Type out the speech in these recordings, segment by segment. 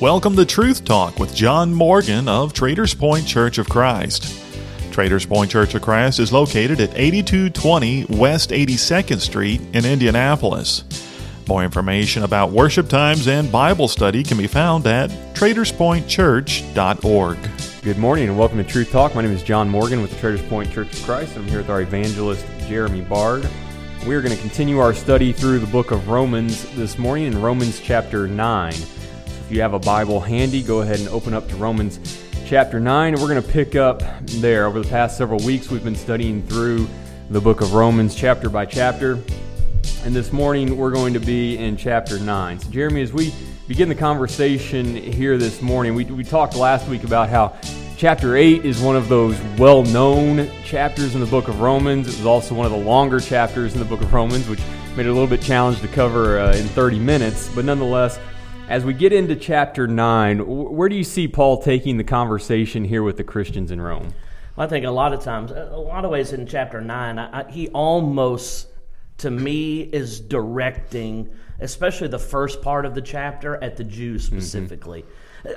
Welcome to Truth Talk with John Morgan of Traders Point Church of Christ. Traders Point Church of Christ is located at 8220 West 82nd Street in Indianapolis. More information about worship times and Bible study can be found at traderspointchurch.org. Good morning and welcome to Truth Talk. My name is John Morgan with the Traders Point Church of Christ. I'm here with our evangelist, Jeremy Bard. We are going to continue our study through the book of Romans this morning in Romans chapter 9. If you have a Bible handy, go ahead and open up to Romans chapter 9. And we're going to pick up there. Over the past several weeks, we've been studying through the book of Romans chapter by chapter. And this morning, we're going to be in chapter 9. So, Jeremy, as we begin the conversation here this morning, we, we talked last week about how chapter 8 is one of those well known chapters in the book of Romans. It was also one of the longer chapters in the book of Romans, which made it a little bit challenging to cover uh, in 30 minutes. But nonetheless, as we get into chapter 9, where do you see Paul taking the conversation here with the Christians in Rome? Well, I think a lot of times, a lot of ways in chapter 9, I, I, he almost to me is directing, especially the first part of the chapter, at the Jews mm-hmm. specifically. Mm-hmm.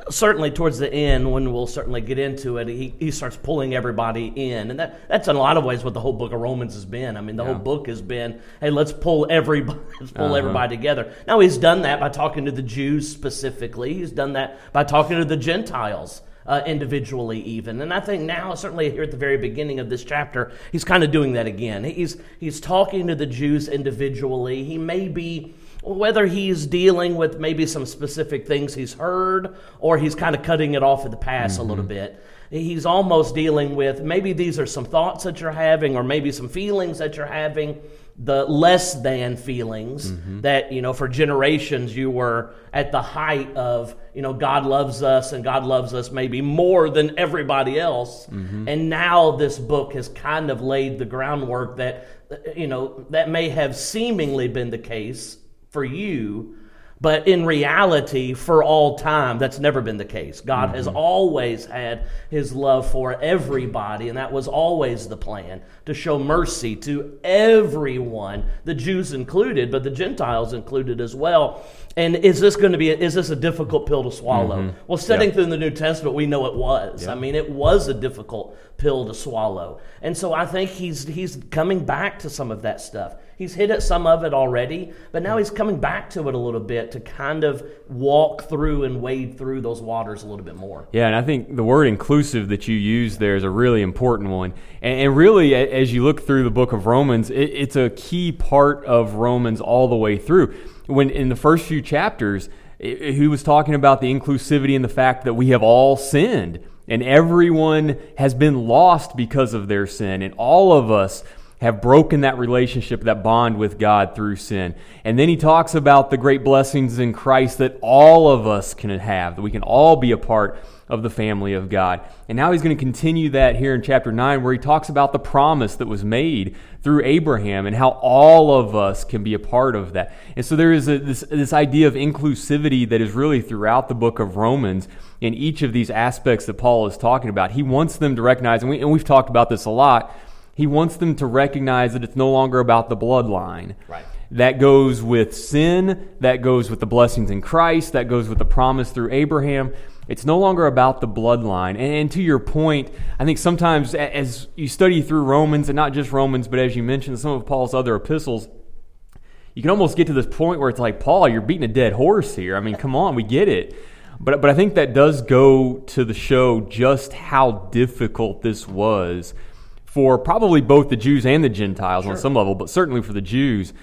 Certainly, towards the end, when we'll certainly get into it, he, he starts pulling everybody in, and that, that's in a lot of ways what the whole book of Romans has been. I mean, the yeah. whole book has been, hey, let's pull everybody, let's pull uh-huh. everybody together. Now, he's done that by talking to the Jews specifically. He's done that by talking to the Gentiles uh, individually, even. And I think now, certainly here at the very beginning of this chapter, he's kind of doing that again. He's, he's talking to the Jews individually. He may be whether he's dealing with maybe some specific things he's heard or he's kind of cutting it off at the pass mm-hmm. a little bit. He's almost dealing with maybe these are some thoughts that you're having or maybe some feelings that you're having the less than feelings mm-hmm. that you know for generations you were at the height of you know God loves us and God loves us maybe more than everybody else mm-hmm. and now this book has kind of laid the groundwork that you know that may have seemingly been the case for you but in reality, for all time, that's never been the case. God mm-hmm. has always had his love for everybody, and that was always the plan to show mercy to everyone, the Jews included, but the Gentiles included as well. And is this going to be, a, is this a difficult pill to swallow? Mm-hmm. Well, studying through the New Testament, we know it was. I mean, it was a difficult pill to swallow. And so I think he's, he's coming back to some of that stuff. He's hit at some of it already, but now he's coming back to it a little bit to kind of walk through and wade through those waters a little bit more. Yeah, and I think the word inclusive that you use there is a really important one. And, and really, as you look through the book of Romans, it, it's a key part of Romans all the way through. When in the first few chapters, he was talking about the inclusivity and the fact that we have all sinned and everyone has been lost because of their sin, and all of us have broken that relationship, that bond with God through sin. And then he talks about the great blessings in Christ that all of us can have, that we can all be a part of the family of God. And now he's going to continue that here in chapter 9, where he talks about the promise that was made through Abraham and how all of us can be a part of that. And so there is a, this, this idea of inclusivity that is really throughout the book of Romans in each of these aspects that Paul is talking about. He wants them to recognize, and, we, and we've talked about this a lot he wants them to recognize that it's no longer about the bloodline. Right. That goes with sin, that goes with the blessings in Christ, that goes with the promise through Abraham. It's no longer about the bloodline. And, to your point, I think sometimes as you study through Romans, and not just Romans, but as you mentioned, some of Paul's other epistles, you can almost get to this point where it's like, Paul, you're beating a dead horse here. I mean, come on, we get it. But, but I think that does go to the show just how difficult this was for probably both the Jews and the Gentiles sure. on some level, but certainly for the Jews,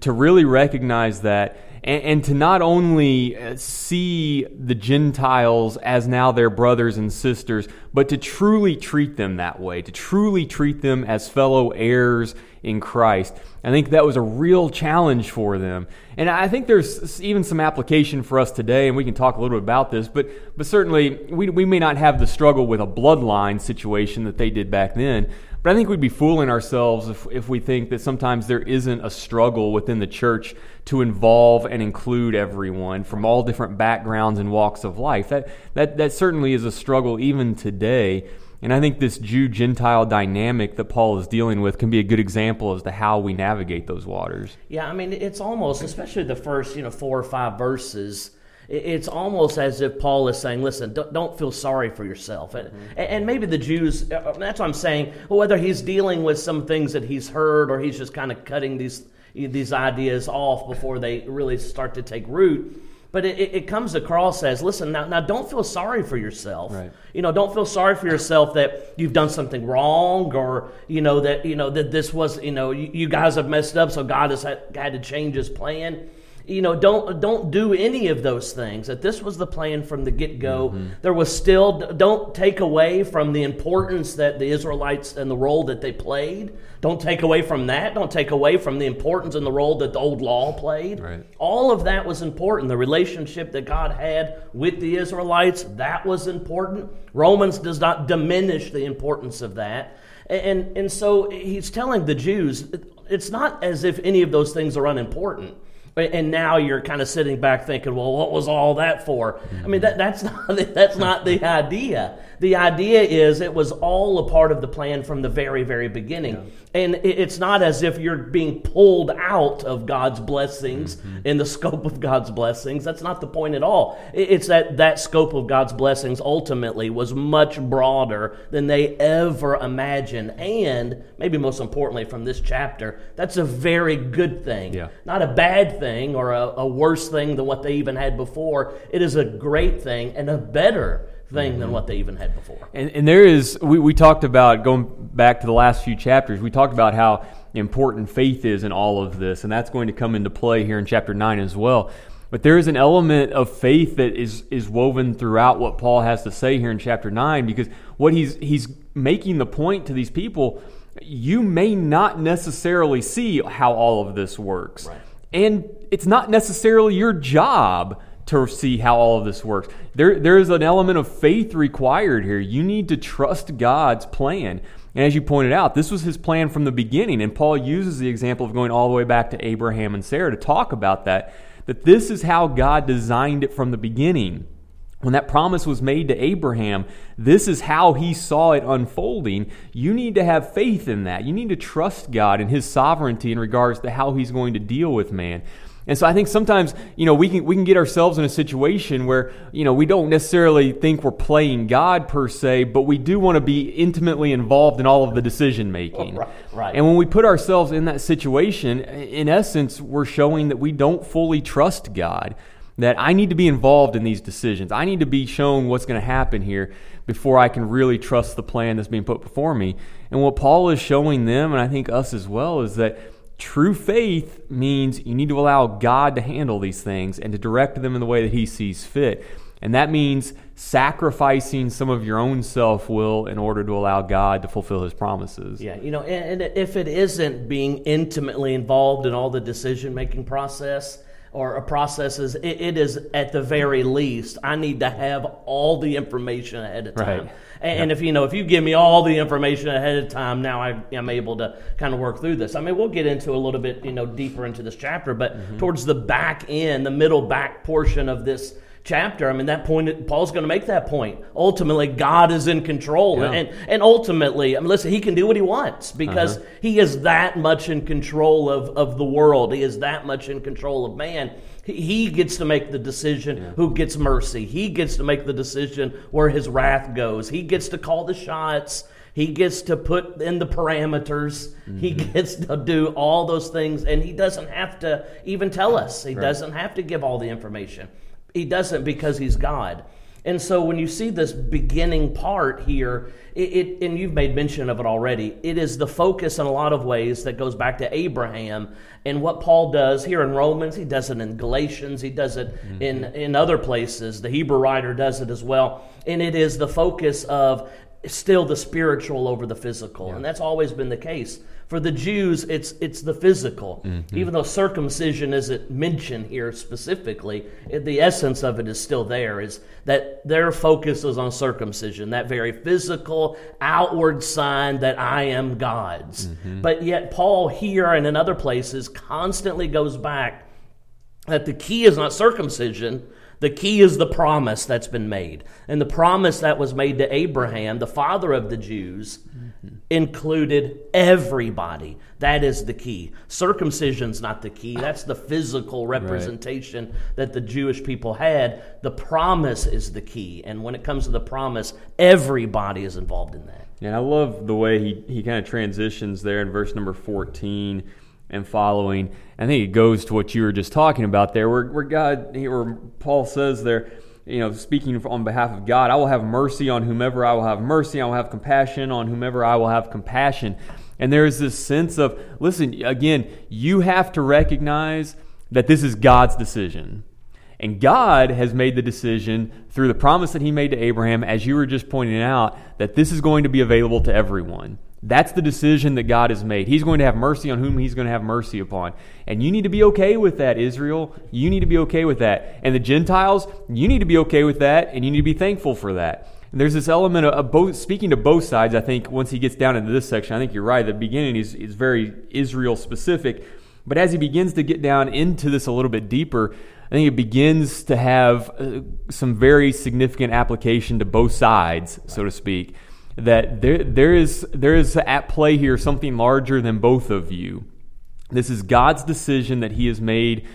to really recognize that and, and, to not only uh, see the Gentiles as now their brothers and sisters, but to truly treat them that way, to truly treat them as fellow heirs in Christ. I think that was a real challenge for them. And I think there's even some application for us today, and we can talk a little bit about this, but, but certainly we, we may not have the struggle with a bloodline situation that they did back then. But I think we'd be fooling ourselves if, if we think that sometimes there isn't a struggle within the church to involve and include everyone from all different backgrounds and walks of life. That, that, that certainly is a struggle even today. And I think this Jew Gentile dynamic that Paul is dealing with can be a good example as to how we navigate those waters. Yeah, I mean, it's almost, especially the first, you know, four or five verses it's almost as if Paul is saying, listen, don't, don't feel sorry for yourself. And, mm-hmm. and maybe the Jews, uh, that's what I'm saying, whether he's dealing with some things that he's heard or he's just kind of cutting these, these ideas off before they really start to take root. But it, it comes across as listen now, now don't feel sorry for yourself. Right. You know, don't feel sorry for yourself that you've done something wrong or you know that you know that this was you know you, you guys have messed up, so God has had, had to change His plan you know, don't don't do any of those things. That this was the plan from the get go. Mm-hmm. There was still don't take away from the importance that the Israelites and the role that they played. Don't take away from that. Don't take away from the importance and the role that the old law played. Right. All of that was important. The relationship that God had with the Israelites that was important. Romans does not diminish the importance of that. And and so he's telling the Jews it's not as if any of those things are unimportant and now you're kind of sitting back thinking, well, what was all that for? I mean, that, that's not that's not the idea. The idea is it was all a part of the plan from the very, very beginning. Yeah. And it's not as if you're being pulled out of God's blessings mm-hmm. in the scope of God's blessings. That's not the point at all. It's that that scope of God's blessings ultimately was much broader than they ever imagined. And maybe most importantly from this chapter, that's a very good thing. Yeah. Not a bad thing or a, a worse thing than what they even had before. It is a great thing and a better thing mm-hmm. than what they even had before. And, and there is, we, we talked about, going back to the last few chapters, we talked about how important faith is in all of this, and that's going to come into play here in chapter 9 as well. But there is an element of faith that is, is woven throughout what Paul has to say here in chapter 9 because what he's, he's making the point to these people you may not necessarily see how all of this works. Right. And it's not necessarily your job to see how all of this works. There, there is an element of faith required here. You need to trust God's plan. And as you pointed out, this was his plan from the beginning. And Paul uses the example of going all the way back to Abraham and Sarah to talk about that, that this is how God designed it from the beginning. When that promise was made to Abraham, this is how he saw it unfolding. You need to have faith in that. You need to trust God and his sovereignty in regards to how he's going to deal with man. And so I think sometimes, you know, we can we can get ourselves in a situation where, you know, we don't necessarily think we're playing God per se, but we do want to be intimately involved in all of the decision making. right, right. And when we put ourselves in that situation, in essence, we're showing that we don't fully trust God. That I need to be involved in these decisions. I need to be shown what's going to happen here before I can really trust the plan that's being put before me. And what Paul is showing them, and I think us as well, is that True faith means you need to allow God to handle these things and to direct them in the way that He sees fit. And that means sacrificing some of your own self will in order to allow God to fulfill His promises. Yeah, you know, and, and if it isn't being intimately involved in all the decision making process, or uh, processes, it, it is at the very least, I need to have all the information ahead of time. Right. And, if you know, if you give me all the information ahead of time, now I am able to kind of work through this. I mean, we'll get into a little bit, you know, deeper into this chapter, but mm-hmm. towards the back end, the middle back portion of this chapter. I mean, that point, Paul's going to make that point. Ultimately, God is in control. Yeah. And, and ultimately, I mean, listen, he can do what he wants because uh-huh. he is that much in control of, of the world. He is that much in control of man. He gets to make the decision yeah. who gets mercy. He gets to make the decision where his wrath goes. He gets to call the shots. He gets to put in the parameters. Mm-hmm. He gets to do all those things, and he doesn't have to even tell us. He right. doesn't have to give all the information. He doesn't because he's God. And so when you see this beginning part here, it, it, and you've made mention of it already, it is the focus in a lot of ways that goes back to Abraham and what Paul does here in Romans. He does it in Galatians, he does it mm-hmm. in, in other places. The Hebrew writer does it as well. And it is the focus of still the spiritual over the physical. Yeah. And that's always been the case. For the Jews, it's it's the physical. Mm-hmm. Even though circumcision isn't mentioned here specifically, it, the essence of it is still there. Is that their focus is on circumcision, that very physical, outward sign that I am God's. Mm-hmm. But yet, Paul here and in other places constantly goes back that the key is not circumcision. The key is the promise that's been made. And the promise that was made to Abraham, the father of the Jews, included everybody. That is the key. Circumcision's not the key. That's the physical representation that the Jewish people had. The promise is the key. And when it comes to the promise, everybody is involved in that. And I love the way he, he kind of transitions there in verse number 14 and following. I think it goes to what you were just talking about there, where, where God, where Paul says there, you know, speaking on behalf of God, I will have mercy on whomever I will have mercy. I will have compassion on whomever I will have compassion. And there is this sense of, listen, again, you have to recognize that this is God's decision. And God has made the decision through the promise that He made to Abraham, as you were just pointing out, that this is going to be available to everyone. That's the decision that God has made. He's going to have mercy on whom He's going to have mercy upon. And you need to be okay with that, Israel. You need to be okay with that. And the Gentiles, you need to be okay with that, and you need to be thankful for that. And there's this element of, both, speaking to both sides, I think, once he gets down into this section, I think you're right. The beginning is, is very Israel specific. But as he begins to get down into this a little bit deeper, I think it begins to have uh, some very significant application to both sides, so to speak that there, there, is, there is at play here something larger than both of you. This is God's decision that He has made,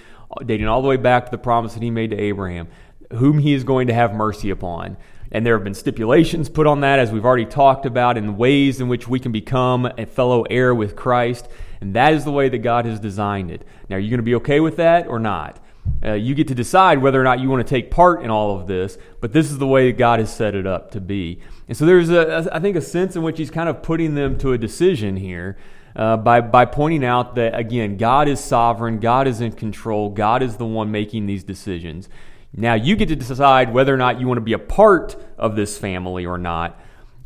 dating all the way back to the promise that He made to Abraham, whom He is going to have mercy upon. And there have been stipulations put on that, as we've already talked about, in ways in which we can become a fellow heir with Christ. And that is the way that God has designed it. Now, are you going to be okay with that or not? Uh, you get to decide whether or not you want to take part in all of this, but this is the way that God has set it up to be. And so there's, a, I think, a sense in which he's kind of putting them to a decision here uh, by, by pointing out that, again, God is sovereign, God is in control, God is the one making these decisions. Now you get to decide whether or not you want to be a part of this family or not,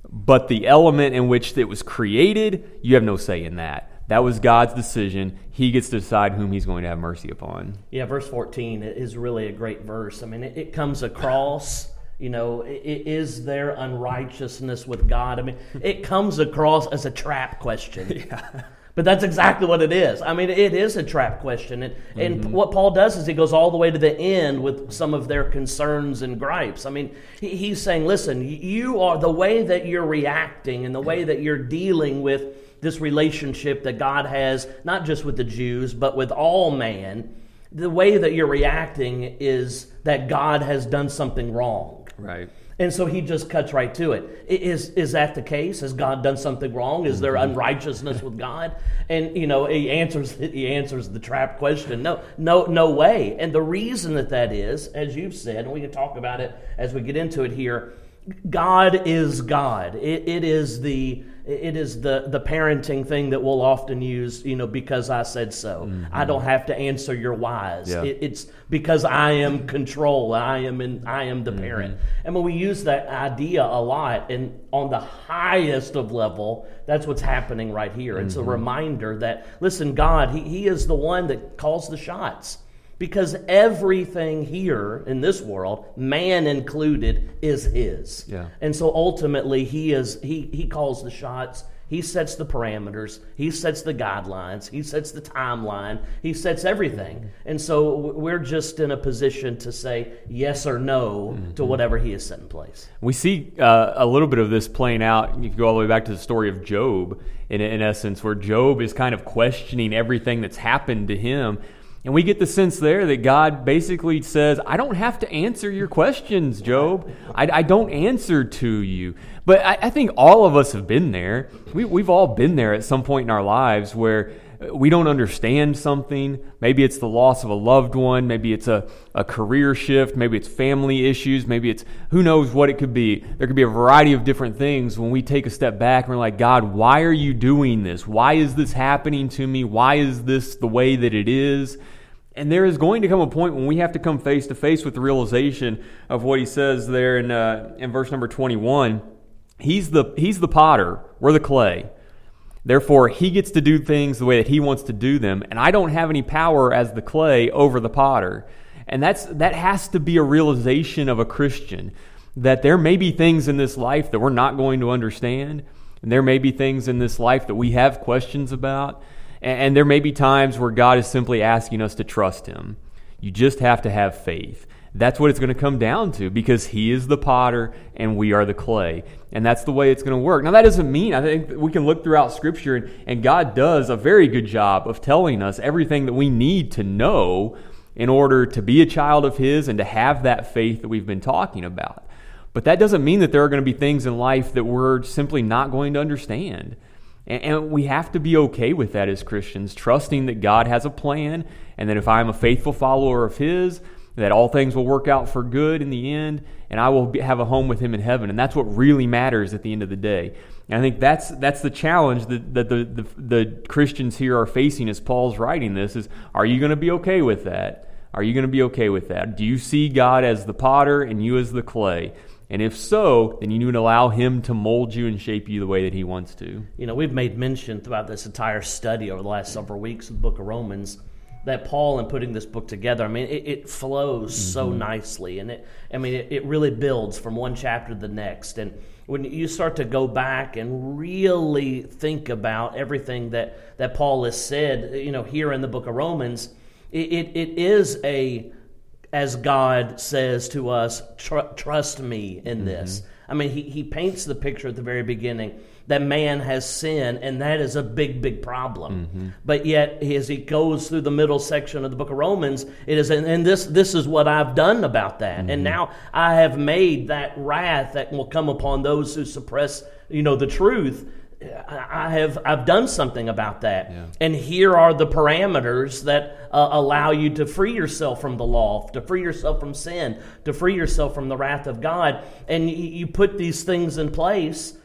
but the element in which it was created, you have no say in that. That was God's decision. He gets to decide whom he's going to have mercy upon. Yeah, verse 14 is really a great verse. I mean, it, it comes across you know, is there unrighteousness with God? I mean, it comes across as a trap question. Yeah. But that's exactly what it is. I mean, it is a trap question. And, mm-hmm. and what Paul does is he goes all the way to the end with some of their concerns and gripes. I mean, he's saying, listen, you are the way that you're reacting and the way that you're dealing with this relationship that God has, not just with the Jews, but with all man. The way that you're reacting is that God has done something wrong. Right. And so he just cuts right to it. Is is that the case? Has God done something wrong? Is there mm-hmm. unrighteousness with God? And you know, he answers he answers the trap question. No, no, no way. And the reason that that is, as you've said, and we can talk about it as we get into it here. God is God. it, it is the it is the, the parenting thing that we'll often use, you know, because I said so. Mm-hmm. I don't have to answer your whys. Yeah. It, it's because I am control. I am in, I am the mm-hmm. parent. And when we use that idea a lot, and on the highest of level, that's what's happening right here. Mm-hmm. It's a mm-hmm. reminder that listen, God, he, he is the one that calls the shots because everything here in this world man included is his. Yeah. and so ultimately he is he he calls the shots. He sets the parameters. He sets the guidelines. He sets the timeline. He sets everything. And so we're just in a position to say yes or no mm-hmm. to whatever he has set in place. We see uh, a little bit of this playing out you can go all the way back to the story of Job in, in essence where Job is kind of questioning everything that's happened to him and we get the sense there that God basically says, I don't have to answer your questions, Job. I, I don't answer to you. But I, I, think all of us have been there. We, we've all been there at some point in our lives where we don't understand something. Maybe it's the loss of a loved one. Maybe it's a, a career shift. Maybe it's family issues. Maybe it's who knows what it could be. There could be a variety of different things when we take a step back and we're like, God, why are you doing this? Why is this happening to me? Why is this the way that it is? And there is going to come a point when we have to come face to face with the realization of what he says there in, uh, in verse number 21. He's the, he's the potter, we're the clay. Therefore, he gets to do things the way that he wants to do them, and I don't have any power as the clay over the potter. And that's, that has to be a realization of a Christian that there may be things in this life that we're not going to understand, and there may be things in this life that we have questions about, and, there may be times where God is simply asking us to trust Him. You just have to have faith. That's what it's going to come down to because he is the potter and we are the clay. And that's the way it's going to work. Now, that doesn't mean, I think we can look throughout Scripture and, and God does a very good job of telling us everything that we need to know in order to be a child of His and to have that faith that we've been talking about. But that doesn't mean that there are going to be things in life that we're simply not going to understand. And, we have to be okay with that as Christians, trusting that God has a plan and that if I'm a faithful follower of His, that all things will work out for good in the end, and I will have a home with Him in heaven. And that's what really matters at the end of the day. And I think that's that's the challenge that, that the, the, the Christians here are facing as Paul's writing this: is Are you going to be okay with that? Are you going to be okay with that? Do you see God as the potter and you as the clay? And if so, then you need to allow Him to mold you and shape you the way that He wants to. You know, we've made mention throughout this entire study over the last several weeks of the book of Romans that Paul, in putting this book together, I mean, it, it flows mm-hmm. so nicely, and it, I mean, it, it really builds from one chapter to the next. And when you start to go back and really think about everything that that Paul has said, you know, here in the book of Romans, it, it, it is a as God says to us, tr- trust me in mm-hmm. this. I mean, he, he paints the picture at the very beginning that man has sinned, and that is a big, big problem. Mm-hmm. But yet, as he goes through the middle section of the book of Romans, it is, and this this is what I've done about that, mm-hmm. and now I have made that wrath that will come upon those who suppress, you know, the truth. I have I've done something about that, yeah. and here are the parameters that uh, allow you to free yourself from the law, to free yourself from sin, to free yourself from the wrath of God, and you, you put these things in place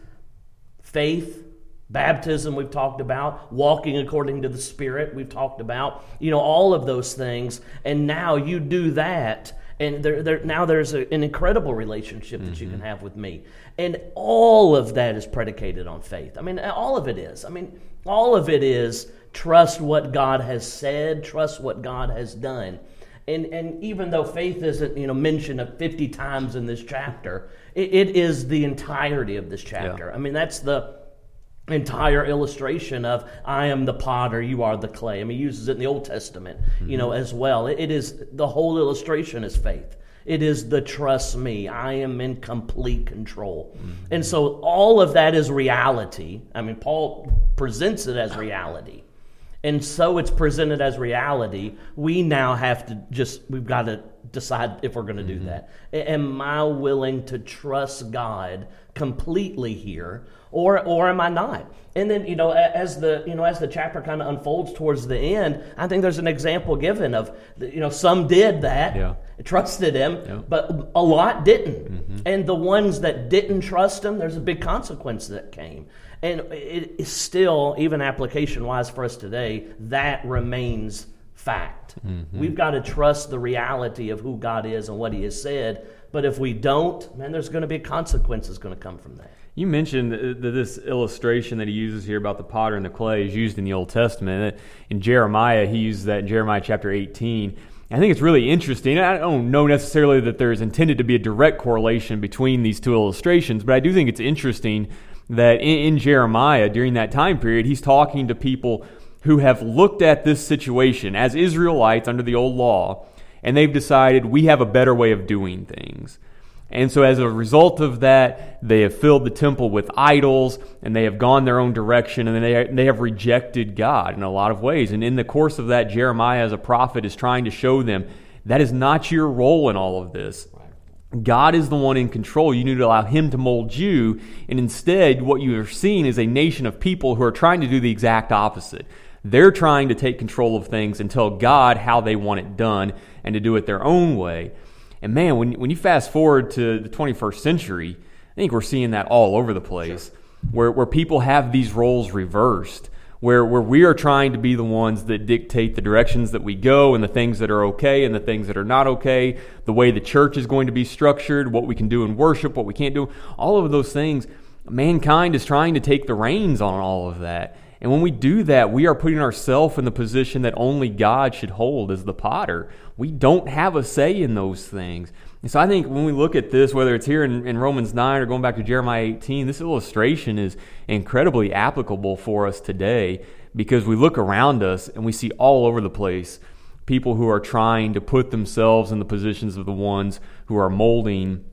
faith, baptism, we've talked about, walking according to the Spirit, we've talked about, you know, all of those things. And now you do that. And there, there, now there's a, an incredible relationship that mm-hmm. you can mm-hmm. have with me. And all of that is predicated on faith. I mean, all of it is. I mean, all of it is trust what God has said, trust what God has done. And, and even though faith isn't you know mentioned 50 times in this chapter, it, it is the entirety of this chapter. Yeah. I mean, that's the entire illustration of I am the potter, you are the clay. I mean, he uses it in the Old Testament, mm-hmm. you know, mm-hmm. as well. It, it is the whole illustration is faith. It is the trust me. I am in complete control. Mm-hmm. And so all of that is reality. I mean, Paul presents it as reality. And so it's presented as reality. We now have to just, we've got to decide if we're going to do mm-hmm. that. Am I willing to trust God completely here, or or am I not? And then you know, as the you know as the chapter kind of unfolds towards the end, I think there's an example given of you know some did that, yeah. trusted Him, yeah. but a lot didn't. Mm-hmm. And the ones that didn't trust Him, there's a big consequence that came. And it is still, even application wise for us today, that remains fact. Mm-hmm. We've got to trust the reality of who God is and what He has said. But if we don't, man, there's going to be consequences going to come from that. You mentioned that this illustration that he uses here about the potter and the clay is used in the Old Testament. In Jeremiah, he uses that in Jeremiah chapter 18. I think it's really interesting. I don't know necessarily that there's intended to be a direct correlation between these two illustrations, but I do think it's interesting that in, in Jeremiah, during that time period, he's talking to people who have looked at this situation as Israelites under the old law, and they've decided we have a better way of doing things. And so, as a result of that, they have filled the temple with idols and they have gone their own direction and they, they have rejected God in a lot of ways. And in the course of that, Jeremiah, as a prophet, is trying to show them that is not your role in all of this. God is the one in control. You need to allow Him to mold you. And instead, what you are seeing is a nation of people who are trying to do the exact opposite. They're trying to take control of things and tell God how they want it done and to do it their own way. And man, when, when you fast forward to the 21st century, I think we're seeing that all over the place sure. where, where people have these roles reversed, where, where we are trying to be the ones that dictate the directions that we go and the things that are okay and the things that are not okay, the way the church is going to be structured, what we can do in worship, what we can't do, all of those things. Mankind is trying to take the reins on all of that. And when we do that, we are putting ourselves in the position that only God should hold as the potter. We don't have a say in those things. And so I think when we look at this, whether it's here in, in, Romans 9 or going back to Jeremiah 18, this illustration is incredibly applicable for us today because we look around us and we see all over the place people who are trying to put themselves in the positions of the ones who are molding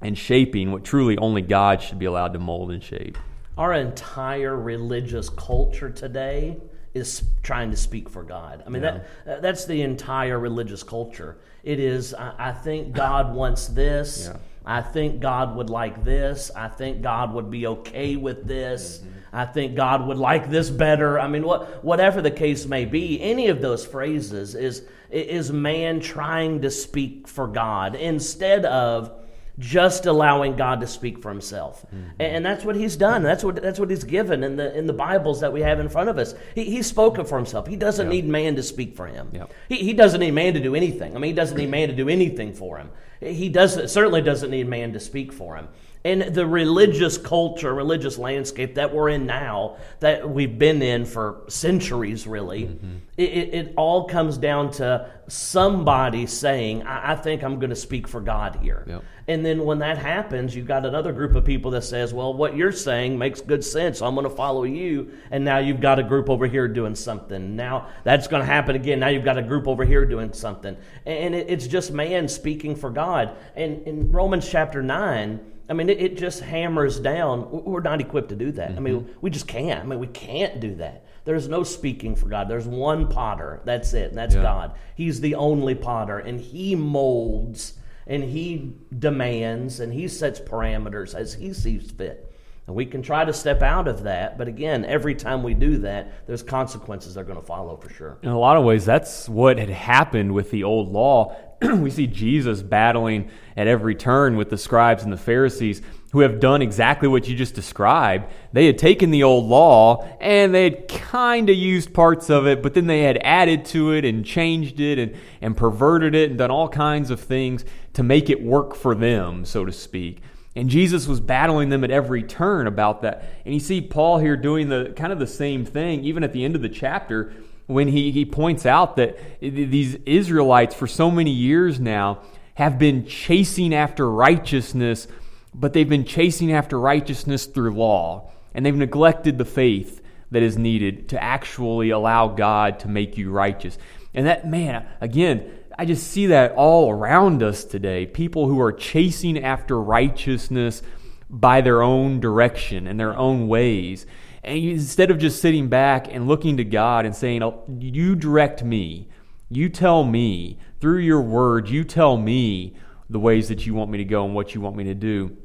and shaping what truly only God should be allowed to mold and shape. Our entire religious culture today is trying to speak for God. I mean, yeah. that that's the entire religious culture. It is, I, I think God wants this. Yeah. I think God would like this. I think God would be okay with this. Mm-hmm. I think God would like this better. I mean, what, whatever the case may be, any of those phrases is, is man trying to speak for God instead of just allowing God to speak for himself. Mm-hmm. And that's what he's done. That's what that's what he's given in the in the Bibles that we have in front of us. He, he's spoken for himself. He doesn't need man to speak for him. He, he doesn't need man to do anything. I mean, he doesn't need man to do anything for him. He does certainly doesn't need man to speak for him and the religious culture, religious landscape that we're in now, that we've been in for centuries, really, mm-hmm. it, it, all comes down to somebody saying, I, I think I'm going to speak for God here. Yep. And then when that happens, you've got another group of people that says, Well, what you're saying makes good sense. So I'm going to follow you. And now you've got a group over here doing something. Now that's going to happen again. Now you've got a group over here doing something. And it, it's just man speaking for God. And in Romans chapter 9, I mean, it, it, just hammers down. We're not equipped to do that. Mm-hmm. I mean, mm-hmm. we just can't. I mean, we can't do that. There's no speaking for God. There's one potter. That's it. That's yeah. God. He's the only potter, and He molds and He demands and He sets parameters as He sees fit. And we can try to step out of that, but again, every time we do that, there's consequences that are going to follow for sure. In a lot of ways, that's what had happened with the old law. we see Jesus battling at every turn with the scribes and the Pharisees who have done exactly what you just described. They had taken the old law and they had kind of used parts of it, but then they had added to it and changed it and, and perverted it and done all kinds of things to make it work for them, so to speak. And Jesus was battling them at every turn about that. And you see Paul here doing the kind of the same thing, even at the end of the chapter, when he, he points out that these Israelites, for so many years now, have been chasing after righteousness, but they've been chasing after righteousness through law. And they've neglected the faith that is needed to actually allow God to make you righteous. And that, man, again, I just see that all around us today. People who are chasing after righteousness by their own direction and their own ways. And instead of just sitting back and looking to God and saying, oh, You direct me, you tell me, through your word, you tell me the ways that you want me to go and what you want me to do.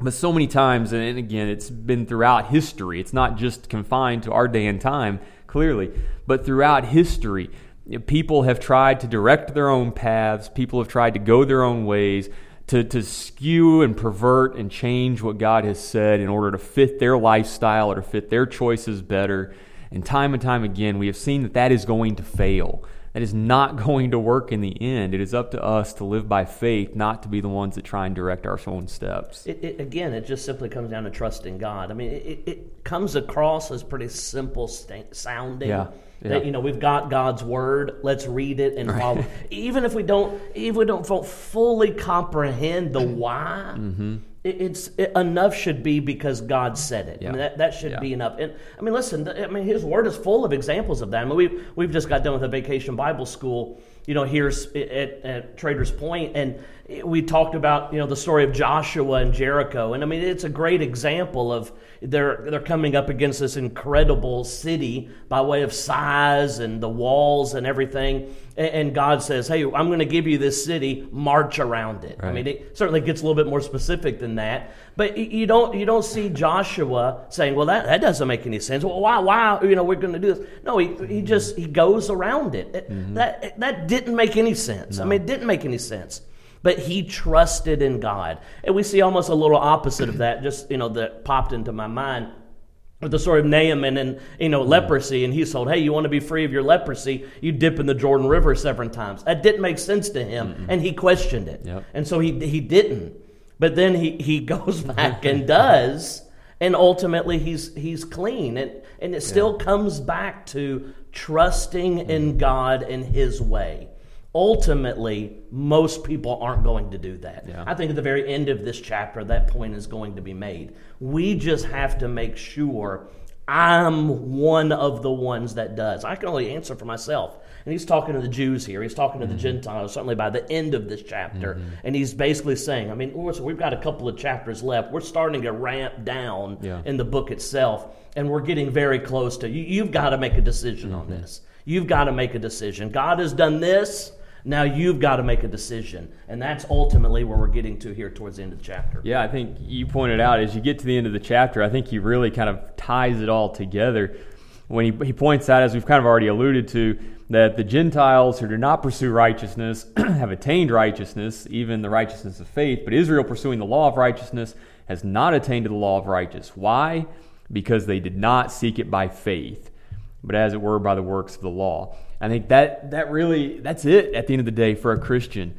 But so many times, and again, it's been throughout history, it's not just confined to our day and time, clearly, but throughout history, people have tried to direct their own paths, people have tried to go their own ways, to, to skew and pervert and change what God has said in order to fit their lifestyle or to fit their choices better. And time and time again, we have seen that that is going to fail. That is not going to work in the end. It is up to us to live by faith, not to be the ones that try and direct our own steps. It, it, again, it just simply comes down to trusting God. I mean, it, it comes across as pretty simple st- sounding. Yeah. Yeah. That you know we've got God's word. Let's read it and follow. Right. Even if we don't, even if we don't fully comprehend the why, mm-hmm. it, it's it, enough should be because God said it. Yeah. I mean that, that should yeah. be enough. And I mean, listen. I mean, His word is full of examples of that. I mean, we've we've just got done with a vacation Bible school. You know, here's at, at Traders Point, and we talked about you know the story of Joshua and Jericho, and I mean it's a great example of they're they're coming up against this incredible city by way of size and the walls and everything, and, God says, "Hey, I'm going to give you this city, march around it." Right. I mean, it certainly gets a little bit more specific than that, but you don't you don't see Joshua saying, "Well, that, that doesn't make any sense. Well, why why you know we're going to do this?" No, he he just he goes around it. Mm-hmm. That that didn't make any sense. No. I mean, it didn't make any sense but he trusted in God. And we see almost a little opposite of that, just, you know, that popped into my mind with the story of Naaman and you know leprosy, and he's told, "Hey, you want to be free of your leprosy? You dip in the Jordan River seven times." That didn't make sense to him, Mm-mm. and he questioned it, yep. and so he he didn't. But then he he goes back and does, and ultimately he's he's clean, and and it still yeah. comes back to trusting mm-hmm. in God and His way ultimately, most people aren't going to do that. Yeah. I think at the very end of this chapter, that point is going to be made. We just have to make sure I'm one of the ones that does. I can only answer for myself. And he's talking to the Jews here. He's talking to the mm-hmm. Gentiles, certainly by the end of this chapter. Mm-hmm. And he's basically saying, I mean, listen, we've got a couple of chapters left. We're starting to ramp down Yeah. in the book itself, and we're getting very close to you. You've got to make a decision on mm-hmm. this. You've got to make a decision. God has done this. Now you've got to make a decision. And that's ultimately where we're getting to here towards the end of the chapter. Yeah, I think you pointed out as you get to the end of the chapter, I think he really kind of ties it all together when he, he points out, as we've kind of already alluded to, that the Gentiles who do not pursue righteousness have attained righteousness, even the righteousness of faith, but Israel pursuing the law of righteousness has not attained to the law of righteousness. Why? Because they did not seek it by faith, but as it were by the works of the law. I think that that really that's it at the end of the day for a Christian.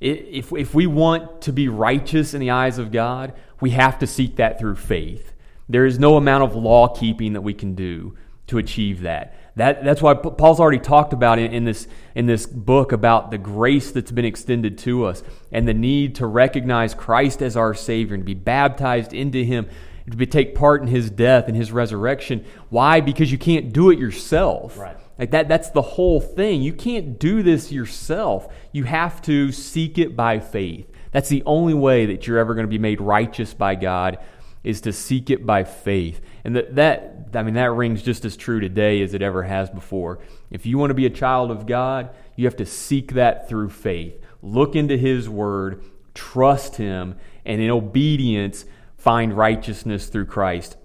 If, if we want to be righteous in the eyes of God, we have to seek that through faith. There is no amount of law keeping that we can do to achieve that. That, that's why Paul's already talked about in, in, this, in this book about the grace that's been extended to us and the need to recognize Christ as our Savior and be baptized into Him, to take part in His death and His resurrection. Why? Because you can't do it yourself. Right. Like that that's the whole thing. You can't do this yourself. You have to seek it by faith. That's the only way that you're ever going to be made righteous by God is to seek it by faith. And that, that I mean that rings just as true today as it ever has before. If you want to be a child of God, you have to seek that through faith. Look into his word, trust him, and in obedience find righteousness through Christ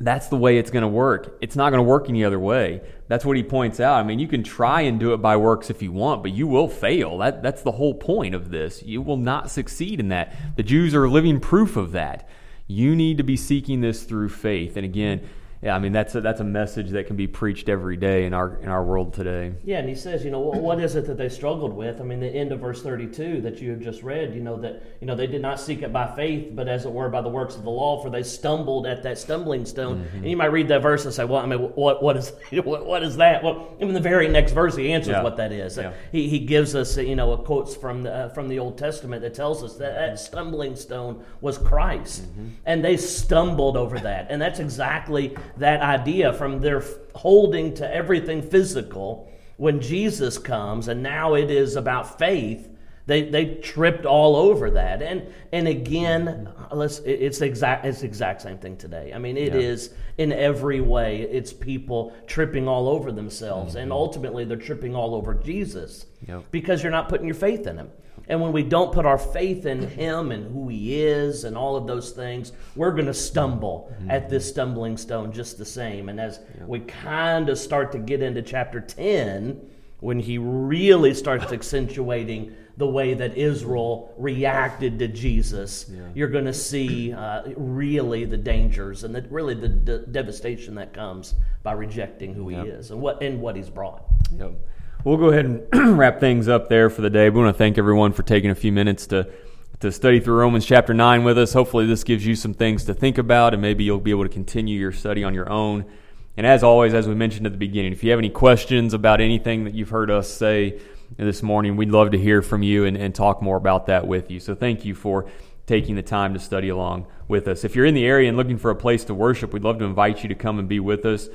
that's the way it's going to work. It's not going to work any other way. That's what he points out. I mean, you can try and do it by works if you want, but you will fail. That, that's the whole point of this. You will not succeed in that. The Jews are living proof of that. You need to be seeking this through faith. And again, yeah, I mean that's a, that's a message that can be preached every day in our in our world today. Yeah, and he says, you know, what, what is it that they struggled with? I mean, the end of verse 32 that you have just read, you know, that, you know, they did not seek it by faith, but as it were by the works of the law, for they stumbled at that stumbling stone. And you might read that verse and say, well, I mean, what, what is what, what is that? Well, in the very next verse, he answers Yeah. what that is. Yeah. He, he gives us, you know, a quotes from the, uh, from the Old Testament that tells us that that stumbling stone was Christ. And they stumbled over that. And that's exactly that idea from their holding to everything physical when Jesus comes, and now it is about faith. They, they tripped all over that, and and again, let's it's exact it's the exact same thing today. I mean, it is in every way. It's people tripping all over themselves, and mm-hmm. ultimately they're tripping all over Jesus Yep. because you're not putting your faith in Him. And when we don't put our faith in Him and who He is and all of those things, we're going to stumble at this stumbling stone just the same. And as we kind of start to get into chapter 10, when He really starts accentuating the way that Israel reacted to Jesus, you're going to see uh, really the dangers and the, really the de- devastation that comes by rejecting who He is and what and what He's brought. We'll go ahead and wrap things up there for the day. We want to thank everyone for taking a few minutes to to study through Romans chapter 9 with us. Hopefully this gives you some things to think about and maybe you'll be able to continue your study on your own. And as always, as we mentioned at the beginning, if you have any questions about anything that you've heard us say this morning, we'd love to hear from you and, and talk more about that with you. So thank you for taking the time to study along with us. If you're in the area and looking for a place to worship, we'd love to invite you to come and be with us.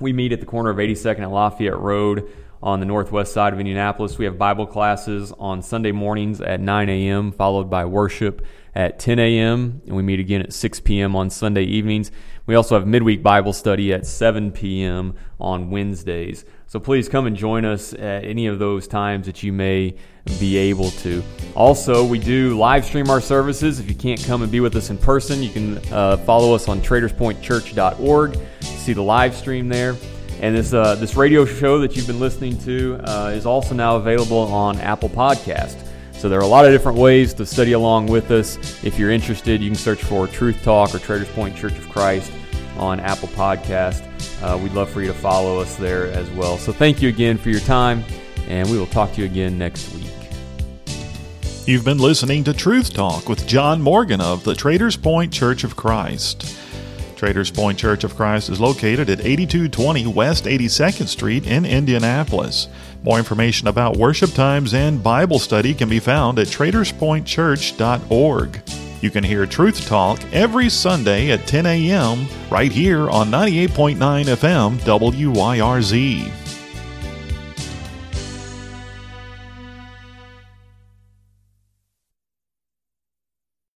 We meet at the corner of 82nd and Lafayette Road on the northwest side of Indianapolis. We have Bible classes on Sunday mornings at 9 a.m., followed by worship at 10 a.m., and we meet again at 6 p.m. on Sunday evenings. We also have midweek Bible study at 7 p.m. on Wednesdays. So please come and join us at any of those times that you may be able to. Also, we do live stream our services. If you can't come and be with us in person, you can uh, follow us on traderspointchurch.org. See the live stream there. And this uh, this radio show that you've been listening to uh, is also now available on Apple Podcast. So there are a lot of different ways to study along with us. If you're interested, you can search for Truth Talk or Traders Point Church of Christ on Apple Podcast. Uh, we'd love for you to follow us there as well. So thank you again for your time, and we will talk to you again next week. You've been listening to Truth Talk with John Morgan of the Traders Point Church of Christ. Traders Point Church of Christ is located at 8220 West 82nd Street in Indianapolis. More information about worship times and Bible study can be found at traderspointchurch.org. You can hear Truth Talk every Sunday at 10 a.m. right here on 98.9 FM WYRZ.